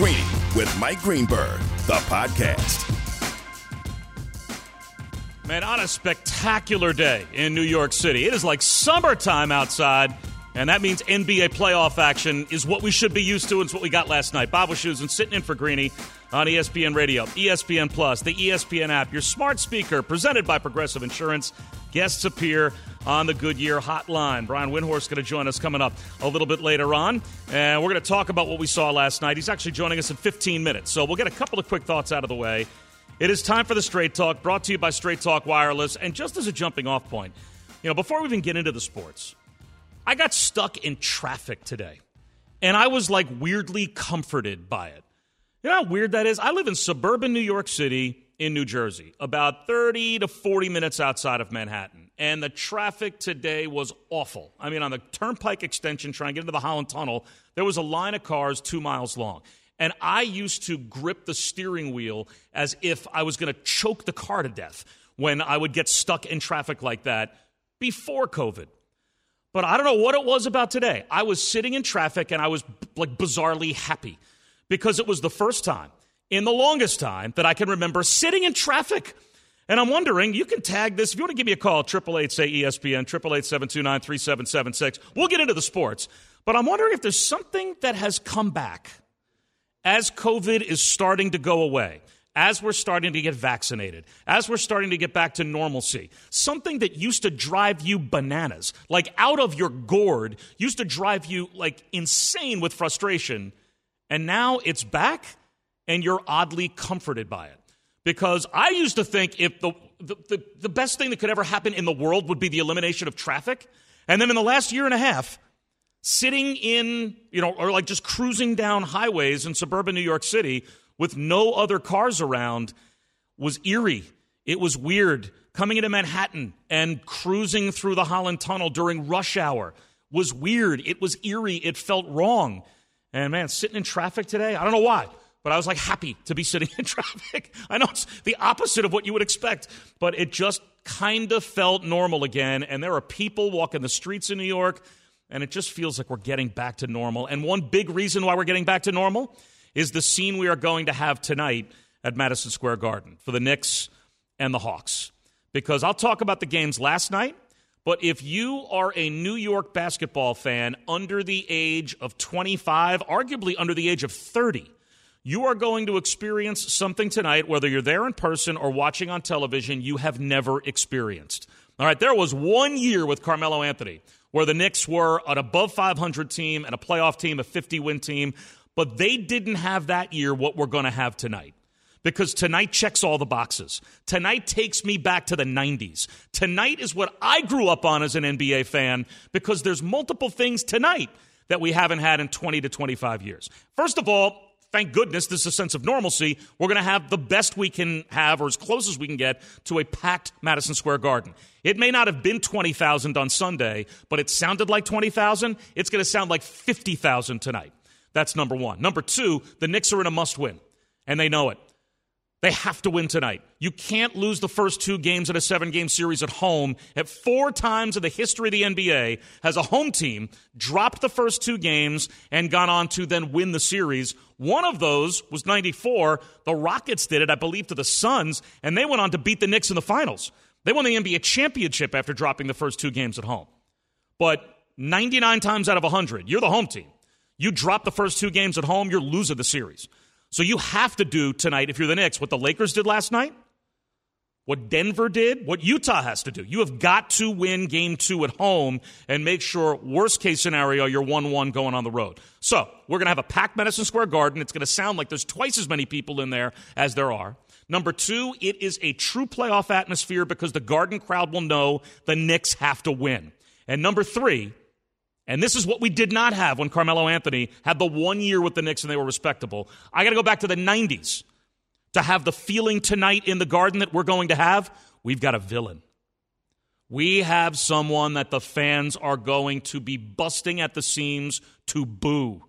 Greeny with Mike Greenberg, the podcast. Man, on a spectacular day in New York City. It is like summertime outside, and that means NBA playoff action is what we should be used to. And it's what we got last night. Bob and sitting in for Greeny on ESPN Radio, ESPN Plus, the ESPN app, your smart speaker, presented by Progressive Insurance. Guests appear on the Goodyear Hotline. Brian Windhorst going to join us coming up a little bit later on, and we're going to talk about what we saw last night. He's actually joining us in 15 minutes, so we'll get a couple of quick thoughts out of the way. It is time for the Straight Talk, brought to you by Straight Talk Wireless. And just as a jumping off point, you know, before we even get into the sports, I got stuck in traffic today. And I was like weirdly comforted by it. You know how weird that is? I live in suburban New York City in New Jersey, about 30 to 40 minutes outside of Manhattan. And the traffic today was awful. I mean, on the Turnpike extension, trying to get into the Holland Tunnel, there was a line of cars two miles long. And I used to grip the steering wheel as if I was going to choke the car to death when I would get stuck in traffic like that before COVID. But I don't know what it was about today. I was sitting in traffic and I was like bizarrely happy because it was the first time in the longest time that I can remember sitting in traffic. And I'm wondering, you can tag this. If you want to give me a call, 888 say ESPN, 888 729 3776. We'll get into the sports. But I'm wondering if there's something that has come back as COVID is starting to go away, as we're starting to get vaccinated, as we're starting to get back to normalcy, something that used to drive you bananas, like out of your gourd, used to drive you like insane with frustration, and now it's back and you're oddly comforted by it. Because I used to think if the, the, the, the best thing that could ever happen in the world would be the elimination of traffic, and then in the last year and a half, sitting in, you know, or like just cruising down highways in suburban New York City with no other cars around was eerie. It was weird. Coming into Manhattan and cruising through the Holland Tunnel during rush hour was weird. It was eerie. It felt wrong. And man, sitting in traffic today, I don't know why, but I was like happy to be sitting in traffic. I know it's the opposite of what you would expect, but it just kind of felt normal again. And there are people walking the streets in New York and it just feels like we're getting back to normal. And one big reason why we're getting back to normal is the scene we are going to have tonight at Madison Square Garden for the Knicks and the Hawks. Because I'll talk about the games last night, but if you are a New York basketball fan under the age of 25, arguably under the age of 30, you are going to experience something tonight, whether you're there in person or watching on television, you have never experienced. All right, there was one year with Carmelo Anthony where the Knicks were an above 500 team and a playoff team, a 50 win team, but they didn't have that year what we're going to have tonight. Because tonight checks all the boxes. Tonight takes me back to the 90s. Tonight is what I grew up on as an NBA fan because there's multiple things tonight that we haven't had in 20 to 25 years. First of all, thank goodness there's a sense of normalcy. We're going to have the best we can have, or as close as we can get, to a packed Madison Square Garden. It may not have been 20,000 on Sunday, but it sounded like 20,000. It's going to sound like 50,000 tonight. That's number one. Number two, the Knicks are in a must win, and they know it. They have to win tonight. You can't lose the first two games in a seven game series at home. At four times in the history of the NBA has a home team dropped the first two games and gone on to then win the series. One of those was 94. The Rockets did it, I believe, to the Suns, and they went on to beat the Knicks in the finals. They won the NBA championship after dropping the first two games at home. But 99 times out of 100, you're the home team. You drop the first two games at home, you're losing the series. So you have to do tonight, if you're the Knicks, what the Lakers did last night, what Denver did, what Utah has to do. You have got to win game two at home and make sure, worst case scenario, you're 1 1 going on the road. So we're going to have a packed Madison Square Garden. It's going to sound like there's twice as many people in there as there are. Number two, it is a true playoff atmosphere because the Garden crowd will know the Knicks have to win. And number three, and this is what we did not have when Carmelo Anthony had the one year with the Knicks and they were respectable. I got to go back to the 90s to have the feeling tonight in the garden that we're going to have. We've got a villain. We have someone that the fans are going to be busting at the seams to boo.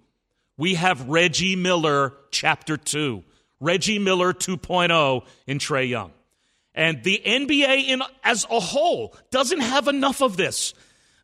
We have Reggie Miller, chapter 2. Reggie Miller 2.0 in Trae Young. And the NBA in, as a whole doesn't have enough of this.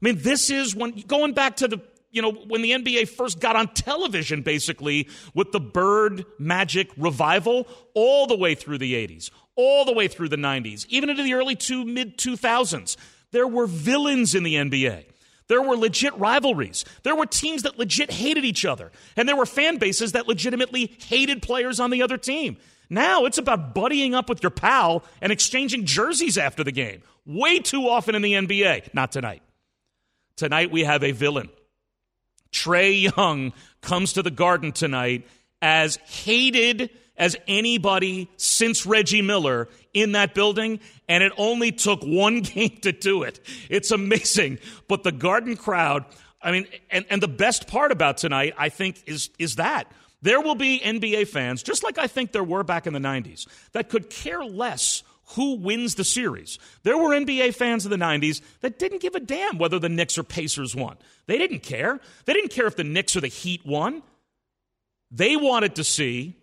I mean, this is when going back to the you know, when the NBA first got on television, basically, with the Bird Magic revival all the way through the 80s, all the way through the 90s, even into the early to mid 2000s. There were villains in the NBA. There were legit rivalries. There were teams that legit hated each other. And there were fan bases that legitimately hated players on the other team. Now it's about buddying up with your pal and exchanging jerseys after the game. Way too often in the NBA. Not tonight. Tonight we have a villain. Trae Young comes to the Garden tonight as hated as anybody since Reggie Miller in that building, and it only took one game to do it. It's amazing. But the Garden crowd, I mean, and, and the best part about tonight, I think, is, is that. There will be NBA fans, just like I think there were back in the 90s, that could care less who wins the series. There were NBA fans in the 90s that didn't give a damn whether the Knicks or Pacers won. They didn't care. They didn't care if the Knicks or the Heat won. They wanted to see,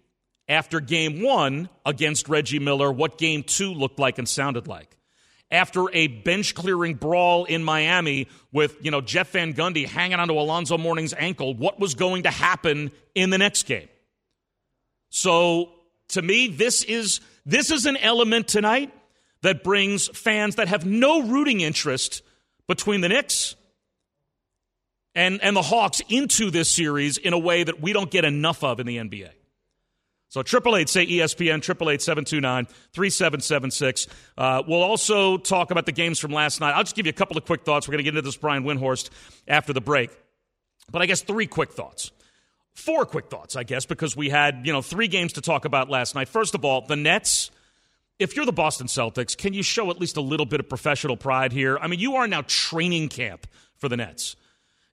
after game one against Reggie Miller, what game two looked like and sounded like. After a bench clearing brawl in Miami with, you know, Jeff Van Gundy hanging onto Alonzo Mourning's ankle, what was going to happen in the next game? So to me, this is this is an element tonight that brings fans that have no rooting interest between the Knicks and, and the Hawks into this series in a way that we don't get enough of in the NBA. So triple eight say ESPN triple eight seven two nine three seven seven six. Uh, we'll also talk about the games from last night. I'll just give you a couple of quick thoughts. We're going to get into this Brian Windhorst after the break, but I guess three quick thoughts. Four quick thoughts, I guess, because we had you know three games to talk about last night. First of all, the Nets. If you're the Boston Celtics, can you show at least a little bit of professional pride here? I mean, you are now training camp for the Nets.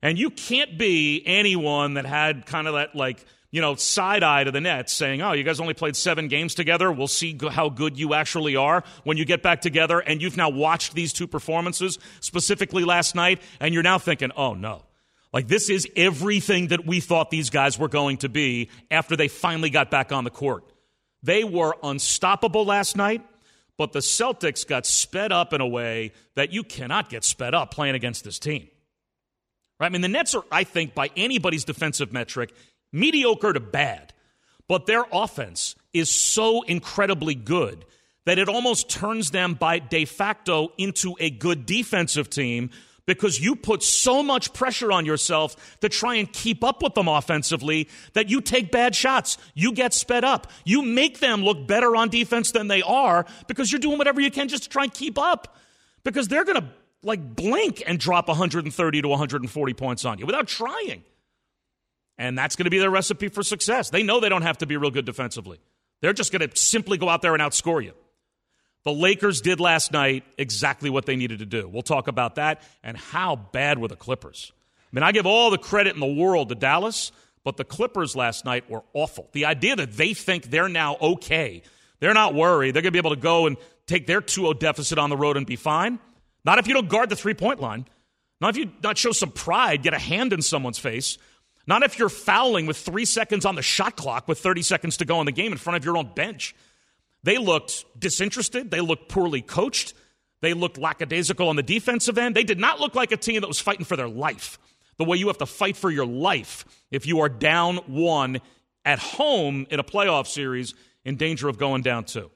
And you can't be anyone that had kind of that, like, you know, side eye to the Nets saying, oh, you guys only played seven games together. We'll see how good you actually are when you get back together. And you've now watched these two performances, specifically last night, and you're now thinking, oh, no. Like, this is everything that we thought these guys were going to be after they finally got back on the court. They were unstoppable last night, but the Celtics got sped up in a way that you cannot get sped up playing against this team. Right? I mean, the Nets are, I think, by anybody's defensive metric, mediocre to bad. But their offense is so incredibly good that it almost turns them by de facto into a good defensive team because you put so much pressure on yourself to try and keep up with them offensively that you take bad shots. You get sped up. You make them look better on defense than they are because you're doing whatever you can just to try and keep up because they're going to like blink and drop 130 to 140 points on you without trying. And that's going to be their recipe for success. They know they don't have to be real good defensively. They're just going to simply go out there and outscore you. The Lakers did last night exactly what they needed to do. We'll talk about that and how bad were the Clippers. I mean, I give all the credit in the world to Dallas, but the Clippers last night were awful. The idea that they think they're now okay, they're not worried, they're going to be able to go and take their 2 0 deficit on the road and be fine. Not if you don't guard the three point line. Not if you not show some pride, get a hand in someone's face. Not if you're fouling with three seconds on the shot clock with 30 seconds to go in the game in front of your own bench. They looked disinterested. They looked poorly coached. They looked lackadaisical on the defensive end. They did not look like a team that was fighting for their life, the way you have to fight for your life if you are down one at home in a playoff series in danger of going down two.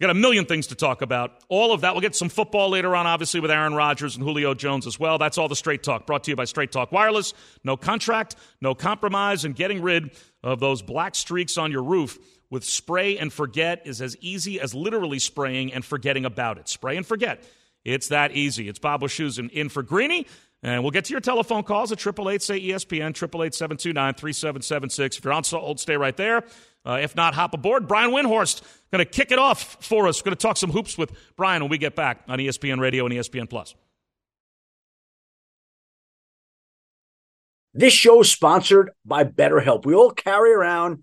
We've got a million things to talk about. All of that. We'll get some football later on, obviously, with Aaron Rodgers and Julio Jones as well. That's all the Straight Talk, brought to you by Straight Talk Wireless. No contract, no compromise, and getting rid of those black streaks on your roof with spray and forget is as easy as literally spraying and forgetting about it. Spray and forget. It's that easy. It's Bob Wischusen, in for Greeny. And we'll get to your telephone calls at 888 say ESPN, 888 729 3776. If you're on hold, stay right there. Uh, if not, hop aboard. Brian Windhorst going to kick it off for us. Going to talk some hoops with Brian when we get back on ESPN Radio and ESPN Plus. This show is sponsored by BetterHelp. We all carry around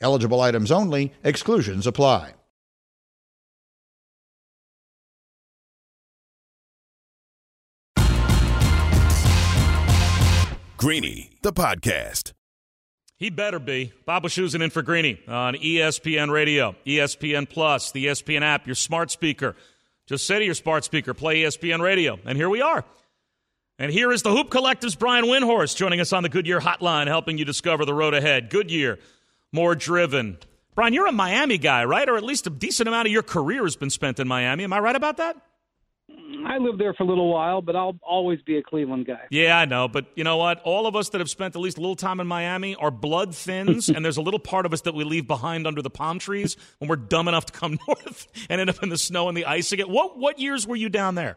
Eligible items only, exclusions apply. Greeny, the podcast. He better be. Bob Wischusen in for Greeny on ESPN Radio, ESPN Plus, the ESPN app, your smart speaker. Just say to your smart speaker, play ESPN Radio. And here we are. And here is the Hoop Collective's Brian Windhorst joining us on the Goodyear Hotline, helping you discover the road ahead. Goodyear, more driven. Brian, you're a Miami guy, right? Or at least a decent amount of your career has been spent in Miami. Am I right about that? I lived there for a little while, but I'll always be a Cleveland guy. Yeah, I know. But you know what? All of us that have spent at least a little time in Miami, our blood thins, and there's a little part of us that we leave behind under the palm trees when we're dumb enough to come north and end up in the snow and the ice again. What what years were you down there?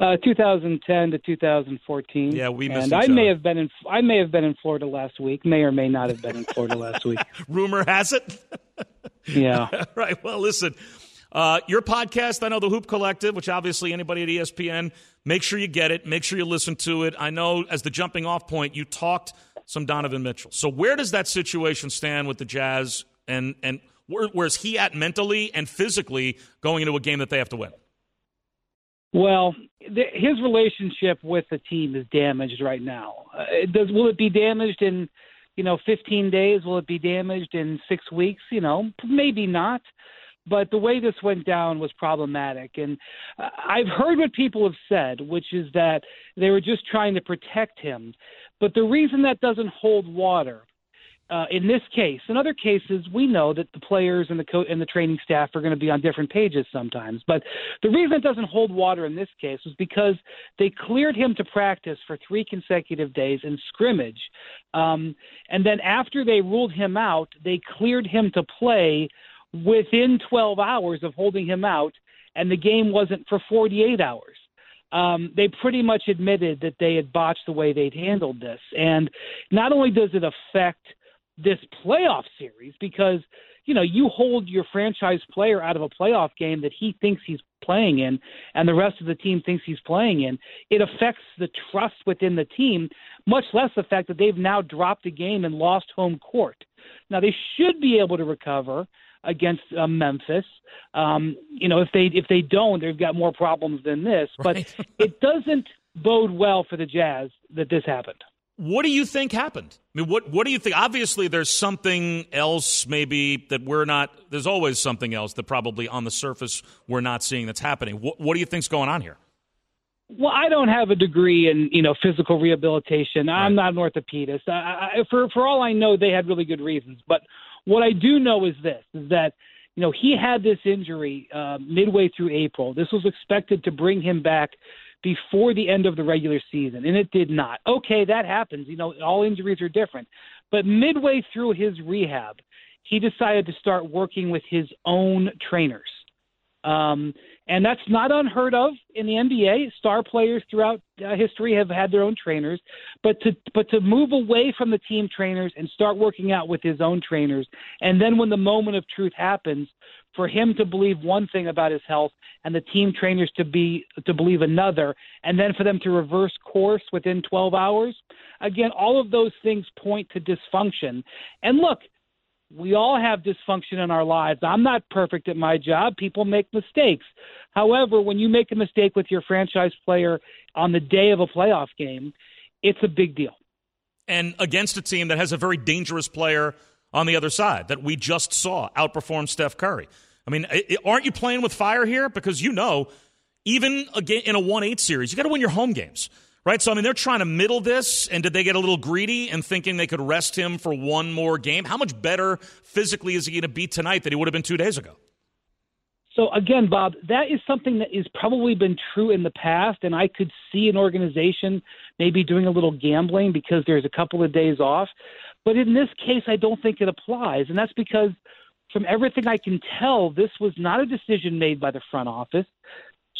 Uh, 2010 to 2014. Yeah, we missed and I may have been in I may have been in Florida last week. May or may not have been in Florida last week. Rumor has it. yeah. right. Well, listen. Uh, your podcast, I know the Hoop Collective, which obviously anybody at ESPN, make sure you get it. Make sure you listen to it. I know as the jumping off point, you talked some Donovan Mitchell. So where does that situation stand with the Jazz, and and where, where's he at mentally and physically going into a game that they have to win? Well, his relationship with the team is damaged right now. Uh, does will it be damaged in, you know, 15 days? Will it be damaged in six weeks? You know, maybe not. But the way this went down was problematic. And I've heard what people have said, which is that they were just trying to protect him. But the reason that doesn't hold water uh, in this case, in other cases, we know that the players and the co- and the training staff are going to be on different pages sometimes. But the reason it doesn't hold water in this case was because they cleared him to practice for three consecutive days in scrimmage, um, and then after they ruled him out, they cleared him to play within 12 hours of holding him out, and the game wasn't for 48 hours. Um, they pretty much admitted that they had botched the way they'd handled this. And not only does it affect this playoff series, because you know you hold your franchise player out of a playoff game that he thinks he's playing in, and the rest of the team thinks he's playing in. It affects the trust within the team, much less the fact that they've now dropped a game and lost home court. Now they should be able to recover against uh, Memphis. Um, you know, if they if they don't, they've got more problems than this. But Right. it doesn't bode well for the Jazz that this happened. What do you think happened? I mean, what what do you think? Obviously, there's something else maybe that we're not. There's always something else that probably on the surface we're not seeing that's happening. What what do you think's going on here? Well, I don't have a degree in you know physical rehabilitation. I'm not an orthopedist. I, I, for for all I know, they had really good reasons. But what I do know is this: is that you know he had this injury uh, midway through April. This was expected to bring him back before the end of the regular season, and it did not. Okay, that happens. You know, all injuries are different. But midway through his rehab, he decided to start working with his own trainers. Um, and that's not unheard of in the NBA. Star players throughout uh, history have had their own trainers, but to but to move away from the team trainers and start working out with his own trainers, and then when the moment of truth happens, for him to believe one thing about his health and the team trainers to be to believe another and then for them to reverse course within 12 hours again all of those things point to dysfunction and look we all have dysfunction in our lives. I'm not perfect at my job. People make mistakes. However, when you make a mistake with your franchise player on the day of a playoff game, it's a big deal. And against a team that has a very dangerous player on the other side that we just saw outperform Steph Curry. I mean, aren't you playing with fire here? Because you know, even in a 1 8 series, you got to win your home games right? So, I mean, they're trying to middle this, and did they get a little greedy and thinking they could rest him for one more game? How much better physically is he going to be tonight than he would have been two days ago? So, again, Bob, that is something that has probably been true in the past, and I could see an organization maybe doing a little gambling because there's a couple of days off. But in this case, I don't think it applies, and that's because from everything I can tell, this was not a decision made by the front office.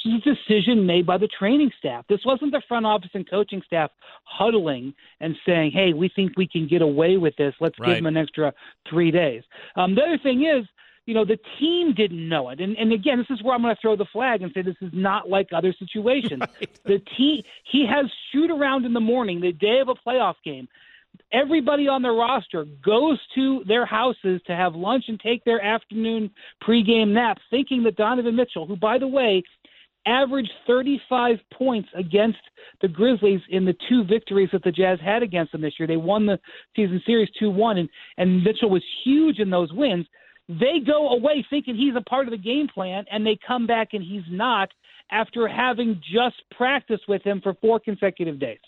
This is a decision made by the training staff. This wasn't the front office and coaching staff huddling and saying, hey, we think we can get away with this. Let's right. give them an extra three days. Um, the other thing is, you know, the team didn't know it. And, and again, this is where I'm going to throw the flag and say this is not like other situations. Right. The team, he has shoot around in the morning, the day of a playoff game. Everybody on the roster goes to their houses to have lunch and take their afternoon pregame nap, thinking that Donovan Mitchell, who, by the way, averaged 35 points against the Grizzlies in the two victories that the Jazz had against them this year. They won the season series 2 1, and, and Mitchell was huge in those wins. They go away thinking he's a part of the game plan, and they come back and he's not after having just practiced with him for four consecutive days.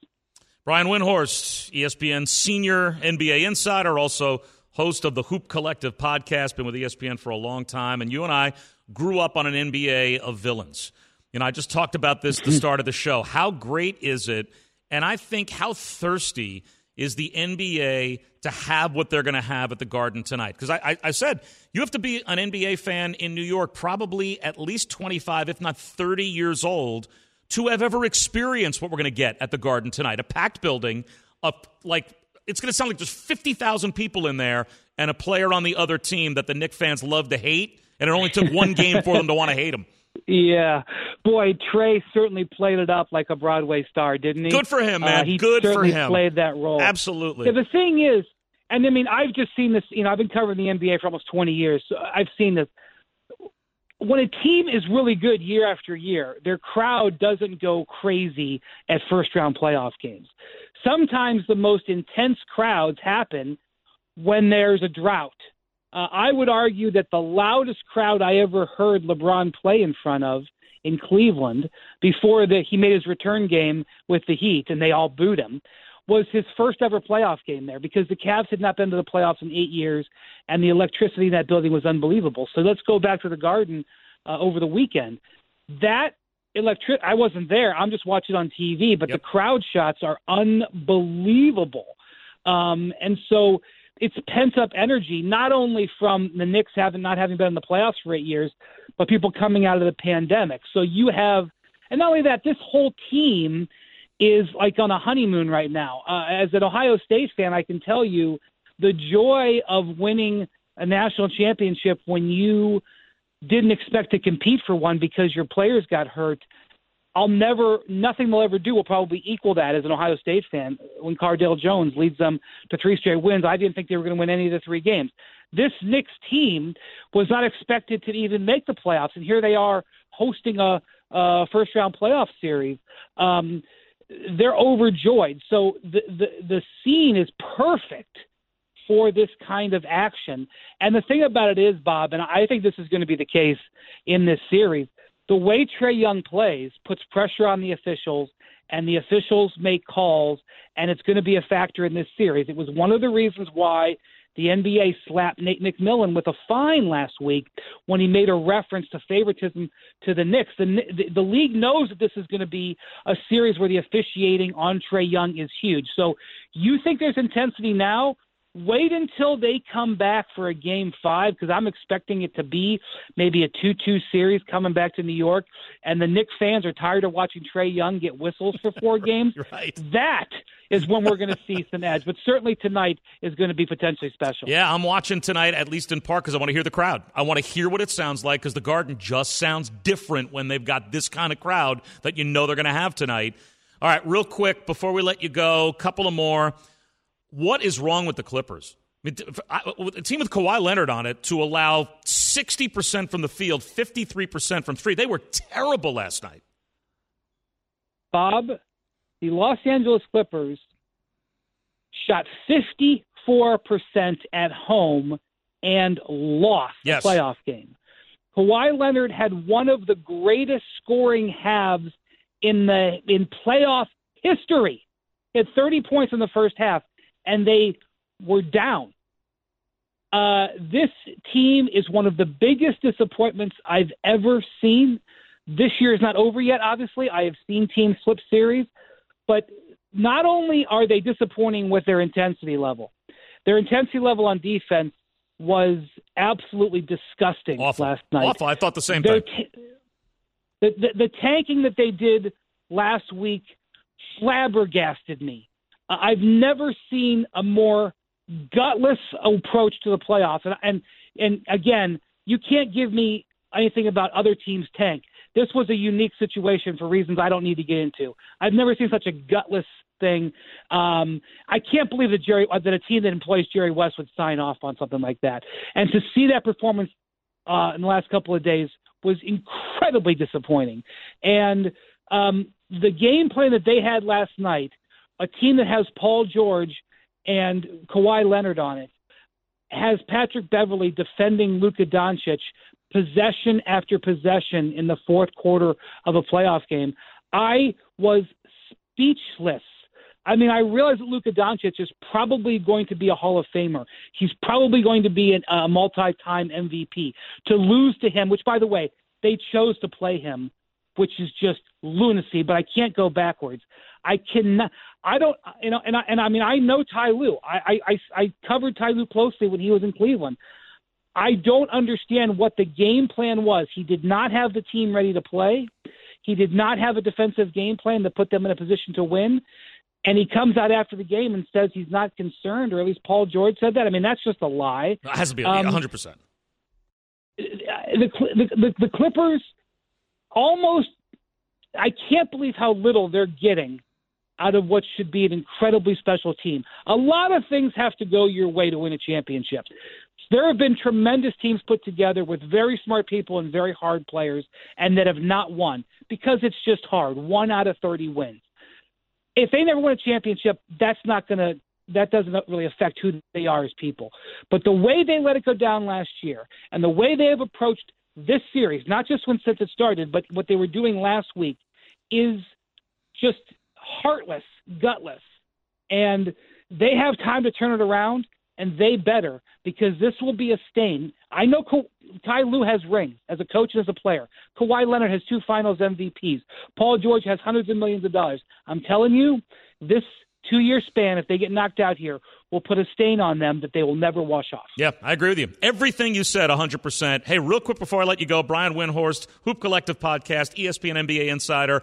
Brian Windhorst, ESPN senior NBA insider, also host of the Hoop Collective podcast, been with ESPN for a long time, and you and I grew up on an NBA of villains. You know, I just talked about this at the start of the show. How great is it? And I think how thirsty is the NBA to have what they're going to have at the Garden tonight? Because I, I, I, said you have to be an NBA fan in New York, probably at least 25, if not 30 years old, to have ever experienced what we're going to get at the Garden tonight. A packed building, a, like it's going to sound like there's 50,000 people in there and a player on the other team that the Knick fans love to hate, and it only took one game for them to want to hate him. Yeah, boy, Trae certainly played it up like a Broadway star, didn't he? Good for him, man. Uh, he Good for him. Played that role absolutely. Yeah, the thing is, and I mean, I've just seen this. You know, I've been covering the NBA for almost 20 years. So I've seen this. When a team is really good year after year, their crowd doesn't go crazy at first round playoff games. Sometimes the most intense crowds happen when there's a drought uh, I would argue that the loudest crowd I ever heard LeBron play in front of in Cleveland before that he made his return game with the Heat and they all booed him was his first ever playoff game there because the Cavs had not been to the playoffs in eight years and the electricity in that building was unbelievable. So let's go back to the Garden uh, over the weekend. That electric I wasn't there. I'm just watching on TV, but yep. the crowd shots are unbelievable. Um, and so it's pent up energy, not only from the Knicks having not having been in the playoffs for eight years, but people coming out of the pandemic. So you have, and not only that, this whole team is like on a honeymoon right now. Uh, as an Ohio State fan, I can tell you the joy of winning a national championship when you didn't expect to compete for one because your players got hurt I'll never, nothing they'll ever do will probably equal that as an Ohio State fan. When Cardale Jones leads them to three straight wins, I didn't think they were going to win any of the three games. This Knicks team was not expected to even make the playoffs, and here they are hosting a, a first round playoff series. Um, they're overjoyed. So the, the the scene is perfect for this kind of action. And the thing about it is, Bob, and I think this is going to be the case in this series the way Trae Young plays puts pressure on the officials, and the officials make calls, and it's going to be a factor in this series. It was one of the reasons why the NBA slapped Nate McMillan with a fine last week when he made a reference to favoritism to the Knicks. The, the, the league knows that this is going to be a series where the officiating on Trae Young is huge. So you think there's intensity now? Wait until they come back for a game five because I'm expecting it to be maybe a 2 2 series coming back to New York. And the Knicks fans are tired of watching Trae Young get whistles for four games. right. That is when we're going to see some edge. But certainly tonight is going to be potentially special. Yeah, I'm watching tonight, at least in part, because I want to hear the crowd. I want to hear what it sounds like because the Garden just sounds different when they've got this kind of crowd that you know they're going to have tonight. All right, real quick before we let you go, a couple of more. What is wrong with the Clippers? I mean, a team with Kawhi Leonard on it to allow 60% from the field, 53% from three. They were terrible last night. Bob, the Los Angeles Clippers shot 54% at home and lost yes. the playoff game. Kawhi Leonard had one of the greatest scoring halves in the in playoff history. He had 30 points in the first half, and they were down. Uh, this team is one of the biggest disappointments I've ever seen. This year is not over yet, obviously. I have seen teams flip series, but not only are they disappointing with their intensity level, their intensity level on defense was absolutely disgusting Awful. last night. Awful. I thought the same Their thing. t- the, the, the tanking that they did last week flabbergasted me. I've never seen a more gutless approach to the playoffs. And, and and again, you can't give me anything about other teams' tank. This was a unique situation for reasons I don't need to get into. I've never seen such a gutless thing. Um, I can't believe that Jerry uh, that a team that employs Jerry West would sign off on something like that. And to see that performance uh, in the last couple of days was incredibly disappointing. And um, the game plan that they had last night, a team that has Paul George and Kawhi Leonard on it, has Patrick Beverley defending Luka Doncic possession after possession in the fourth quarter of a playoff game. I was speechless. I mean, I realize that Luka Doncic is probably going to be a Hall of Famer. He's probably going to be an, a multi-time MVP. To lose to him, which, by the way, they chose to play him, which is just lunacy. But I can't go backwards. I cannot. I don't. You know, and I, and I mean, I know Ty Lue. I, I I covered Ty Lue closely when he was in Cleveland. I don't understand what the game plan was. He did not have the team ready to play. He did not have a defensive game plan to put them in a position to win. And he comes out after the game and says he's not concerned, or at least Paul George said that. I mean, that's just a lie. It has to be Um, 100%. The, the, the, the Clippers almost, I can't believe how little they're getting out of what should be an incredibly special team. A lot of things have to go your way to win a championship. There have been tremendous teams put together with very smart people and very hard players, and that have not won because it's just hard. One out of 30 wins. If they never win a championship, that's not going to that doesn't really affect who they are as people. But the way they let it go down last year and the way they have approached this series, not just when since it started, but what they were doing last week, is just heartless, gutless. And they have time to turn it around, and they better because this will be a stain. I know Ka- Ty Lue has rings as a coach and as a player. Kawhi Leonard has two Finals MVPs. Paul George has hundreds of millions of dollars. I'm telling you, this two-year span, if they get knocked out here, will put a stain on them that they will never wash off. Yeah, I agree with you. Everything you said, 100%. Hey, real quick before I let you go, Brian Windhorst, Hoop Collective Podcast, ESPN NBA Insider.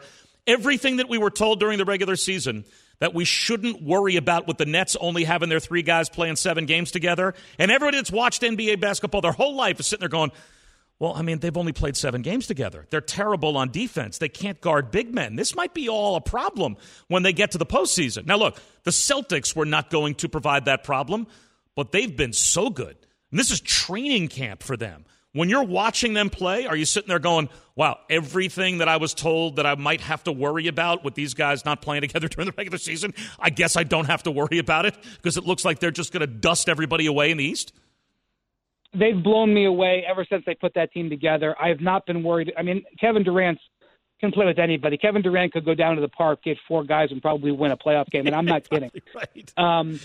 Everything that we were told during the regular season that we shouldn't worry about with the Nets only having their three guys playing seven games together. And everybody that's watched NBA basketball their whole life is sitting there going, well, I mean, they've only played seven games together. They're terrible on defense. They can't guard big men. This might be all a problem when they get to the postseason. Now, look, the Celtics were not going to provide that problem, but they've been so good. And this is training camp for them. When you're watching them play, are you sitting there going, wow, everything that I was told that I might have to worry about with these guys not playing together during the regular season, I guess I don't have to worry about it because it looks like they're just going to dust everybody away in the East? they've blown me away ever since they put that team together. I have not been worried. I mean, Kevin Durant can play with anybody. Kevin Durant could go down to the park, get four guys, and probably win a playoff game. And I'm not kidding. right. Um,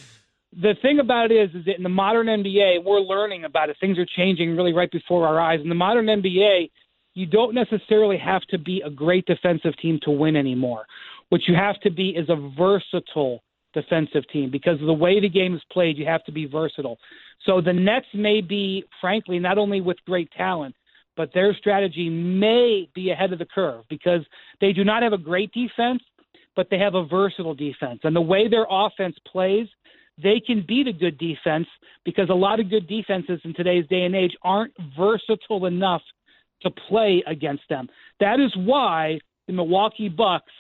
the thing about it is, is that in the modern NBA, we're learning about it. Things are changing really right before our eyes. In the modern NBA, you don't necessarily have to be a great defensive team to win anymore. What you have to be is a versatile defensive team because of the way the game is played, you have to be versatile. So the Nets may be, frankly, not only with great talent, but their strategy may be ahead of the curve because they do not have a great defense, but they have a versatile defense. And the way their offense plays, they can beat a good defense because a lot of good defenses in today's day and age aren't versatile enough to play against them. That is why the Milwaukee Bucks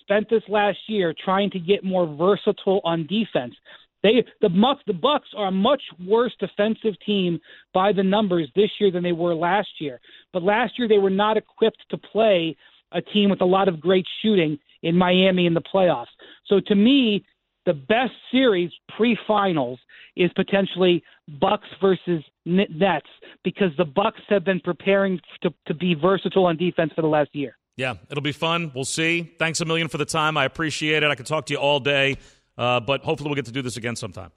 spent this last year trying to get more versatile on defense. They the Bucks the Bucks are a much worse defensive team by the numbers this year than they were last year. But last year they were not equipped to play a team with a lot of great shooting in Miami in the playoffs. So to me, the best series pre-finals is potentially Bucks versus Nets because the Bucks have been preparing to, to be versatile on defense for the last year. Yeah, it'll be fun. We'll see. Thanks a million for the time. I appreciate it. I could talk to you all day, uh, but hopefully we'll get to do this again sometime.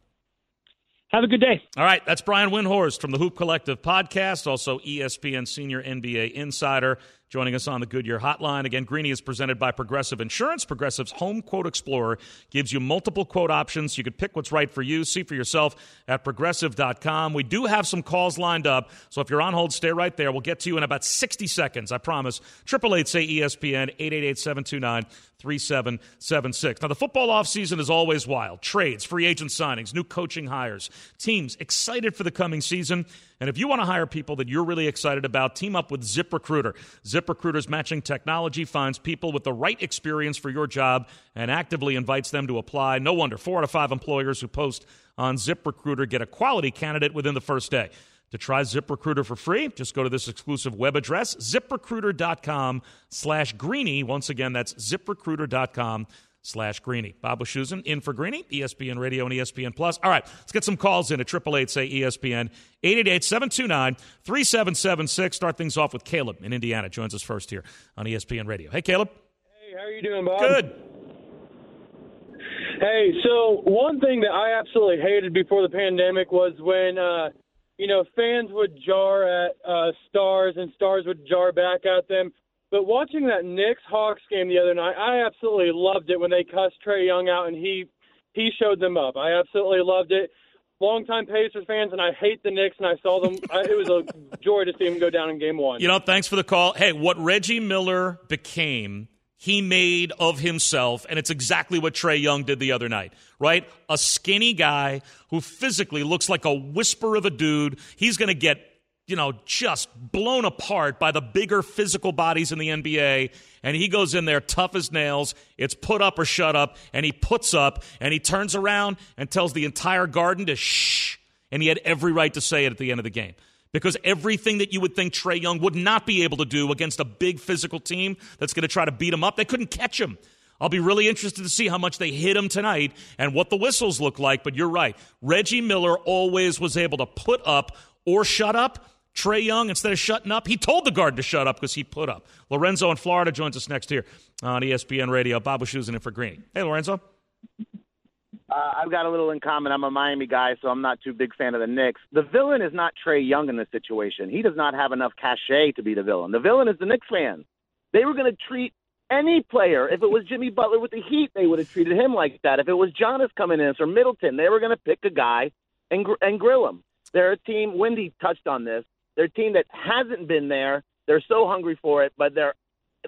Have a good day. All right, that's Brian Windhorst from the Hoop Collective podcast, also ESPN senior NBA insider joining us on the Goodyear Hotline. Again, Greeny is presented by Progressive Insurance. Progressive's Home Quote Explorer gives you multiple quote options. You can pick what's right for you. See for yourself at progressive.com. We do have some calls lined up, so if you're on hold, stay right there. We'll get to you in about 60 seconds, I promise. 888 say ESPN, 888 729 3776. Now, the football offseason is always wild. Trades, free agent signings, new coaching hires, teams excited for the coming season. And if you want to hire people that you're really excited about, team up with ZipRecruiter. ZipRecruiter's matching technology finds people with the right experience for your job and actively invites them to apply. No wonder four out of five employers who post on ZipRecruiter get a quality candidate within the first day. To try ZipRecruiter for free, just go to this exclusive web address, ziprecruiter.com slash greeny. Once again, that's ziprecruiter.com slash greeny. Bob Wischusen in for Greeny, ESPN Radio and ESPN Plus. All right, let's get some calls in at 888 say ESPN, 888-729-3776. Start things off with Caleb in Indiana. Joins us first here on ESPN Radio. Hey, Caleb. Hey, how are you doing, Bob? Good. Hey, so one thing that I absolutely hated before the pandemic was when uh, – you know, fans would jar at uh, stars and stars would jar back at them. But watching that Knicks Hawks game the other night, I absolutely loved it when they cussed Trae Young out and he he showed them up. I absolutely loved it. Longtime Pacers fans, and I hate the Knicks, and I saw them. I, it was a joy to see them go down in Game One. You know, thanks for the call. Hey, what Reggie Miller became he made of himself, and it's exactly what Trae Young did the other night, right? A skinny guy who physically looks like a whisper of a dude. He's going to get, you know, just blown apart by the bigger physical bodies in the NBA. And he goes in there tough as nails. It's put up or shut up. And he puts up and he turns around and tells the entire garden to shh. And he had every right to say it at the end of the game because everything that you would think Trae Young would not be able to do against a big physical team that's going to try to beat him up, they couldn't catch him. I'll be really interested to see how much they hit him tonight and what the whistles look like. But you're right. Reggie Miller always was able to put up or shut up. Trae Young, instead of shutting up, he told the guard to shut up because he put up. Lorenzo in Florida joins us next here on ESPN Radio. Bob Wischusen in for Green. Hey, Lorenzo. Uh, I've got a little in common. I'm a Miami guy, so I'm not too big fan of the Knicks. The villain is not Trae Young in this situation. He does not have enough cachet to be the villain. The villain is the Knicks fans. They were going to treat any player. If it was Jimmy Butler with the Heat, they would have treated him like that. If it was Giannis coming in or Middleton, they were going to pick a guy and gr- and grill him. They're a team. Windy touched on this. They're a team that hasn't been there. They're so hungry for it, but their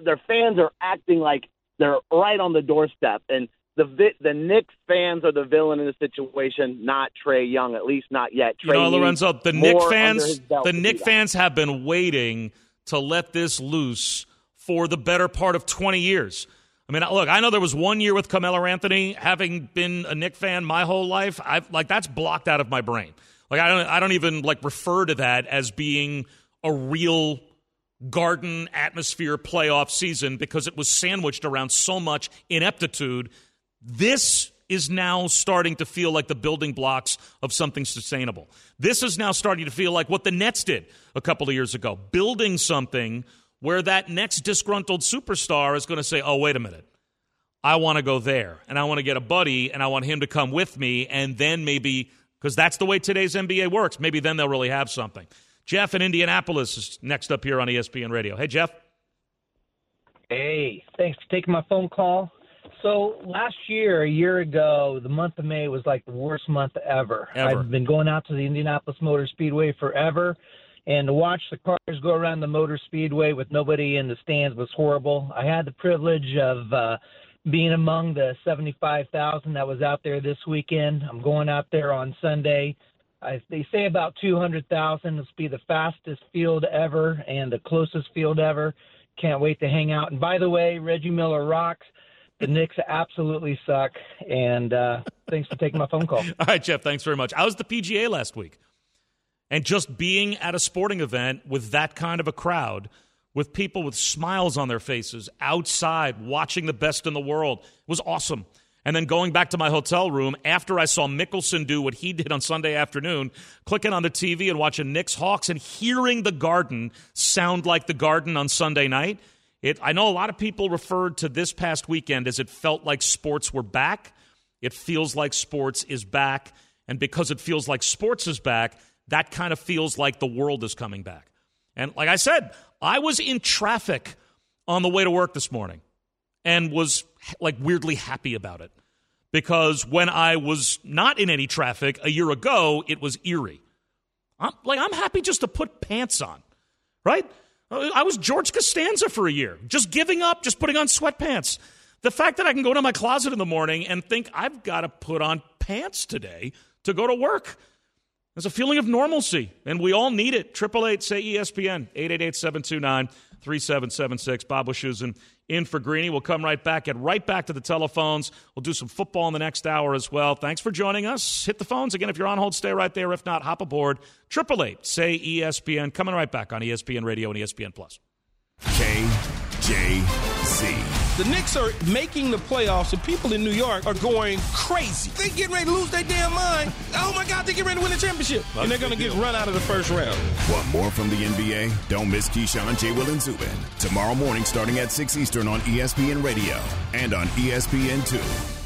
their fans are acting like they're right on the doorstep. And the the Knicks fans are the villain in the situation, not Trae Young. At least not yet. Trae you know, Lorenzo, the Knicks fans, the Knicks fans have been waiting to let this loose for the better part of twenty years. I mean, look, I know there was one year with Carmelo Anthony. Having been a Knick fan my whole life, I like that's blocked out of my brain. Like I don't, I don't even like refer to that as being a real garden atmosphere playoff season because it was sandwiched around so much ineptitude this is now starting to feel like the building blocks of something sustainable. This is now starting to feel like what the Nets did a couple of years ago, building something where that next disgruntled superstar is going to say, oh, wait a minute. I want to go there and I want to get a buddy and I want him to come with me. And then maybe, because that's the way today's NBA works, maybe then they'll really have something. Jeff in Indianapolis is next up here on ESPN Radio. Hey, Jeff. Hey, thanks for taking my phone call. So last year, a year ago, the month of May was like the worst month ever. ever. I've been going out to the Indianapolis Motor Speedway forever, and to watch the cars go around the Motor Speedway with nobody in the stands was horrible. I had the privilege of uh, being among the 75,000 that was out there this weekend. I'm going out there on Sunday. I, they say about 200,000. This will be the fastest field ever and the closest field ever. Can't wait to hang out. And by the way, Reggie Miller rocks. The Knicks absolutely suck. And uh, thanks for taking my phone call. All right, Jeff. Thanks very much. I was the PGA last week, and just being at a sporting event with that kind of a crowd, with people with smiles on their faces outside watching the best in the world, was awesome. And then going back to my hotel room after I saw Mickelson do what he did on Sunday afternoon, clicking on the TV and watching Knicks Hawks and hearing the Garden sound like the Garden on Sunday night it, I know a lot of people referred to this past weekend as it felt like sports were back. It feels like sports is back. And because it feels like sports is back, that kind of feels like the world is coming back. And like I said, I was in traffic on the way to work this morning and was like weirdly happy about it. Because when I was not in any traffic a year ago, it was eerie. I'm, like, I'm happy just to put pants on, right? I was George Costanza for a year, just giving up, just putting on sweatpants. The fact that I can go to my closet in the morning and think I've got to put on pants today to go to work. There's a feeling of normalcy, and we all need it. 888 say ESPN, 888 729 3776. Bob Wischusen in for Greeny. We'll come right back, get right back to the telephones. We'll do some football in the next hour as well. Thanks for joining us. Hit the phones again. If you're on hold, stay right there. If not, hop aboard. 888 say ESPN. Coming right back on ESPN Radio and ESPN Plus. KJZ. The Knicks are making the playoffs, and people in New York are going crazy. They getting ready to lose their damn mind. Oh my God, they get ready to win the championship, That's and they're going to get run out of the first round. Want more from the NBA? Don't miss Keyshawn, J. Will, and Zubin tomorrow morning, starting at six Eastern on ESPN Radio and on ESPN Two.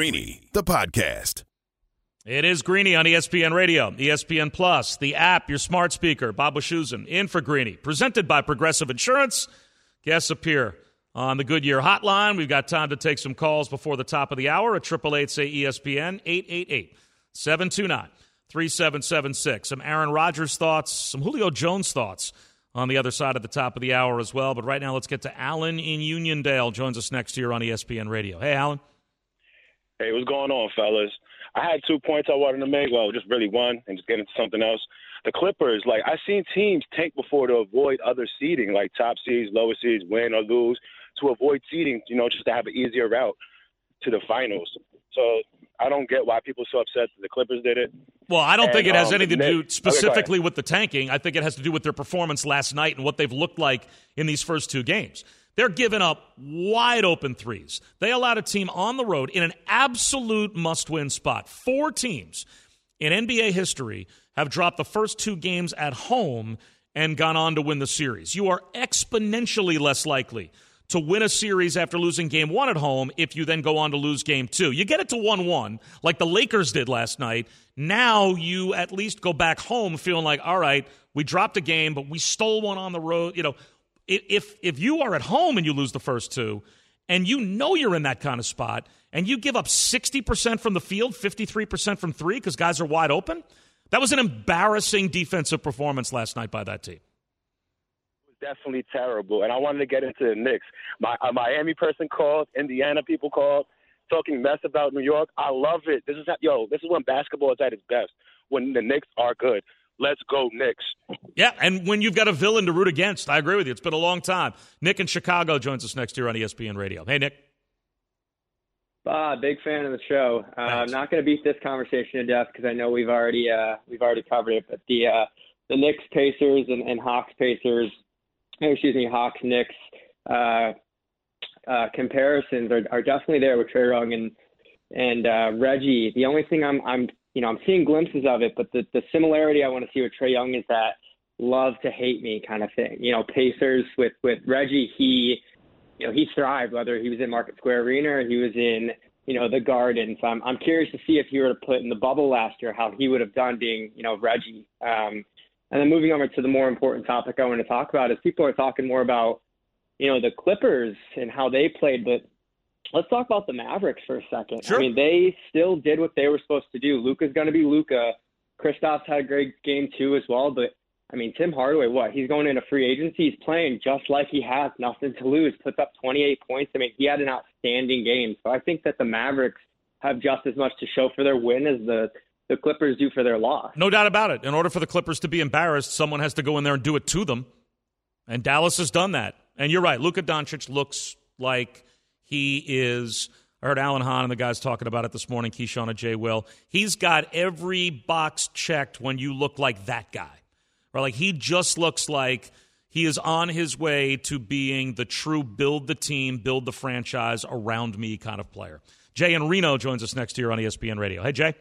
Greeny, the podcast. It is Greeny on ESPN Radio, ESPN Plus, the app, your smart speaker. Bob Wischusen in for Greeny, presented by Progressive Insurance. Guests appear on the Goodyear Hotline. We've got time to take some calls before the top of the hour at 888 say ESPN 888 729 3776. Some Aaron Rodgers thoughts, some Julio Jones thoughts on the other side of the top of the hour as well. But right now, let's get to Alan in Uniondale. Joins us next year on ESPN Radio. Hey, Alan. Hey, what's going on, fellas? I had two points I wanted to make. Well, just really one, and just get into something else. The Clippers, like I've seen teams tank before to avoid other seeding, like top seeds, lower seeds, win or lose, to avoid seeding. You know, just to have an easier route to the finals. So I don't get why people are so upset that the Clippers did it. Well, I don't and, think it has um, anything to do specifically okay, with the tanking. I think it has to do with their performance last night and what they've looked like in these first two games. They're giving up wide open threes. They allowed a team on the road in an absolute must win spot. Four teams in NBA history have dropped the first two games at home and gone on to win the series. You are exponentially less likely to win a series after losing game one at home if you then go on to lose game two. You get it to 1 1, like the Lakers did last night. Now you at least go back home feeling like, all right, we dropped a game, but we stole one on the road. You know, if, if you are at home and you lose the first two, and you know you're in that kind of spot, and you give up 60% from the field, 53% from three because guys are wide open, that was an embarrassing defensive performance last night by that team It was definitely terrible. And I wanted to get into the Knicks. My a Miami person called, Indiana people called, talking mess about New York. I love it. This is how, yo. This is when basketball is at its best. When the Knicks are good. Let's go Knicks. Yeah, and when you've got a villain to root against, I agree with you. It's been a long time. Nick in Chicago joins us next year on ESPN Radio. Hey, Nick. Ah, big fan of the show. Uh, I'm not going to beat this conversation to death because I know we've already uh, we've already covered it. But the uh, the Knicks Pacers and, and Hawks Pacers excuse me, Hawks Knicks uh, uh, comparisons are, are definitely there with Trae Young and and uh, Reggie. The only thing I'm I'm you know I'm seeing glimpses of it, but the the similarity I want to see with Trae Young is that love to hate me kind of thing. You know, Pacers with with Reggie, he you know he thrived whether he was in Market Square Arena or he was in you know the Garden. So I'm I'm curious to see if he were to put in the bubble last year how he would have done being you know Reggie. Um, and then moving over to the more important topic I want to talk about is people are talking more about, you know, the Clippers and how they played, but let's talk about the Mavericks for a second. Sure. I mean, they still did what they were supposed to do. Luka's going to be Luka. Kristaps had a great game too as well, but I mean, Tim Hardaway, what? He's going into free agency. He's playing just like he has, nothing to lose. Puts up 28 points. I mean, he had an outstanding game. So I think that the Mavericks have just as much to show for their win as the the Clippers do for their loss. No doubt about it. In order for the Clippers to be embarrassed, someone has to go in there and do it to them. And Dallas has done that. And you're right. Luka Doncic looks like he is. I heard Alan Hahn and the guys talking about it this morning, Keyshawn and Jay Will. He's got every box checked when you look like that guy. Right? like he just looks like he is on his way to being the true build the team, build the franchise around me kind of player. Jay in Reno joins us next year on ESPN Radio. Hey, Jay.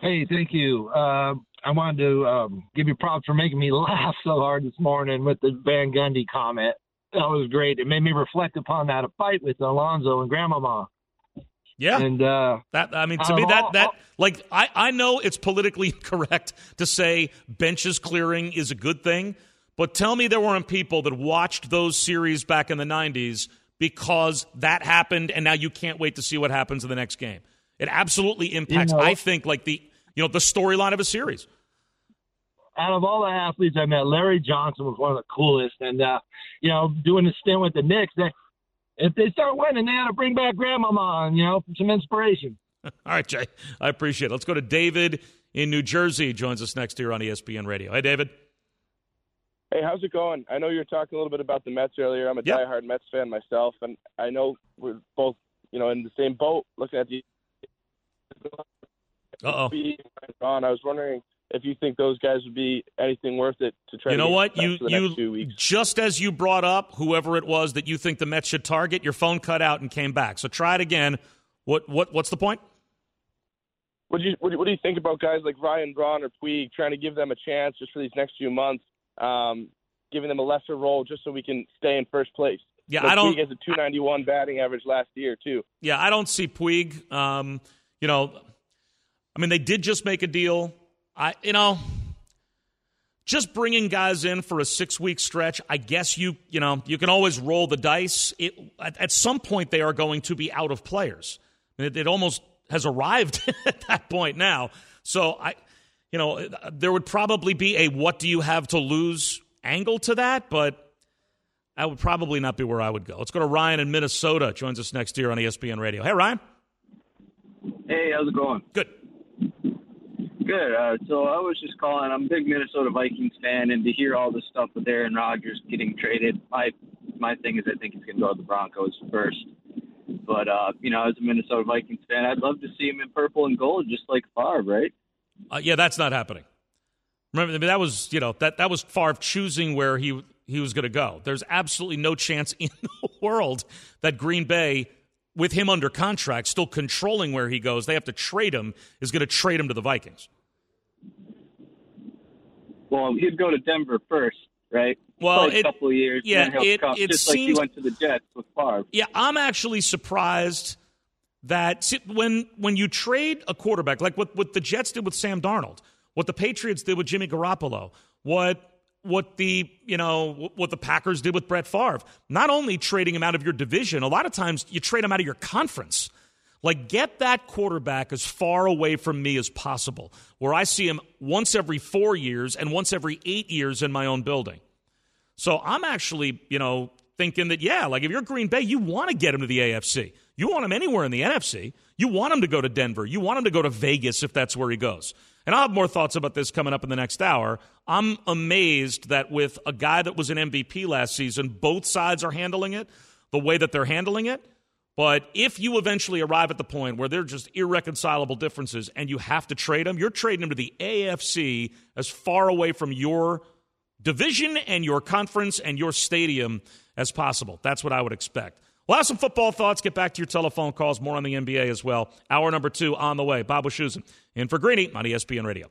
Hey, thank you. Uh, I wanted to um, give you props for making me laugh so hard this morning with the Van Gundy comment. That was great. It made me reflect upon that a fight with Alonzo and Grandmama. Yeah, and uh, that I mean to me that that like I I know it's politically correct to say benches clearing is a good thing, but tell me there weren't people that watched those series back in the '90s because that happened, and now you can't wait to see what happens in the next game. It absolutely impacts. You know, I think like the you know, the storyline of a series. Out of all the athletes I met, Larry Johnson was one of the coolest. And, uh, you know, doing the stint with the Knicks, they, if they start winning, they ought to bring back Grandmama, and, you know, for some inspiration. all right, Jay. I appreciate it. Let's go to David in New Jersey. Joins us next here on ESPN Radio. Hey, David. Hey, how's it going? I know you were talking a little bit about the Mets earlier. I'm a yep. diehard Mets fan myself, and I know we're both, you know, in the same boat looking at the uh oh. I was wondering if you think those guys would be anything worth it to try. You know what? You you just as you brought up whoever it was that you think the Mets should target, your phone cut out and came back. So try it again. What what what's the point? What do you what do you, what do you think about guys like Ryan Braun or Puig trying to give them a chance just for these next few months, um, giving them a lesser role just so we can stay in first place? Yeah, like I don't. Puig has a 291 batting average last year too. Yeah, I don't see Puig. Um, you know, I mean, they did just make a deal. I, you know, just bringing guys in for a six week stretch. I guess you, you know, you can always roll the dice. It, at, at some point, they are going to be out of players. It, it almost has arrived at that point now. So I, you know, there would probably be a "what do you have to lose" angle to that, but that would probably not be where I would go. Let's go to Ryan in Minnesota. Joins us next year on ESPN Radio. Hey, Ryan. Hey, how's it going? Good. Good. Uh, so I was just calling. I'm a big Minnesota Vikings fan, and to hear all this stuff with Aaron Rodgers getting traded, my my thing is I think he's going to go to the Broncos first. But uh, you know, as a Minnesota Vikings fan, I'd love to see him in purple and gold, just like Favre, right? Uh, yeah, that's not happening. Remember, that was you know that that was Favre choosing where he he was going to go. There's absolutely no chance in the world that Green Bay with him under contract, still controlling where he goes, they have to trade him, is going to trade him to the Vikings. Well, he'd go to Denver first, right? Well, Played a couple of years. yeah, and then he'll it- come, it just like he went to the Jets with Favre. Yeah, I'm actually surprised that see, when when you trade a quarterback, like what, what the Jets did with Sam Darnold, what the Patriots did with Jimmy Garoppolo, what what the you know what the Packers did with Brett Favre, not only trading him out of your division, a lot of times you trade him out of your conference. Like, get that quarterback as far away from me as possible, where I see him once every four years and once every eight years in my own building. So I'm actually, you know, thinking that, yeah, like if you're Green Bay, you want to get him to the AFC. You want him anywhere in the NFC. You want him to go to Denver. You want him to go to Vegas if that's where he goes. And I'll have more thoughts about this coming up in the next hour. I'm amazed that with a guy that was an MVP last season, both sides are handling it the way that they're handling it. But if you eventually arrive at the point where they're just irreconcilable differences and you have to trade them, you're trading them to the AFC as far away from your division and your conference and your stadium as possible. That's what I would expect. We'll have some football thoughts. Get back to your telephone calls. More on the NBA as well. Hour number two on the way. Bob Wischusen in for Greeny on ESPN Radio.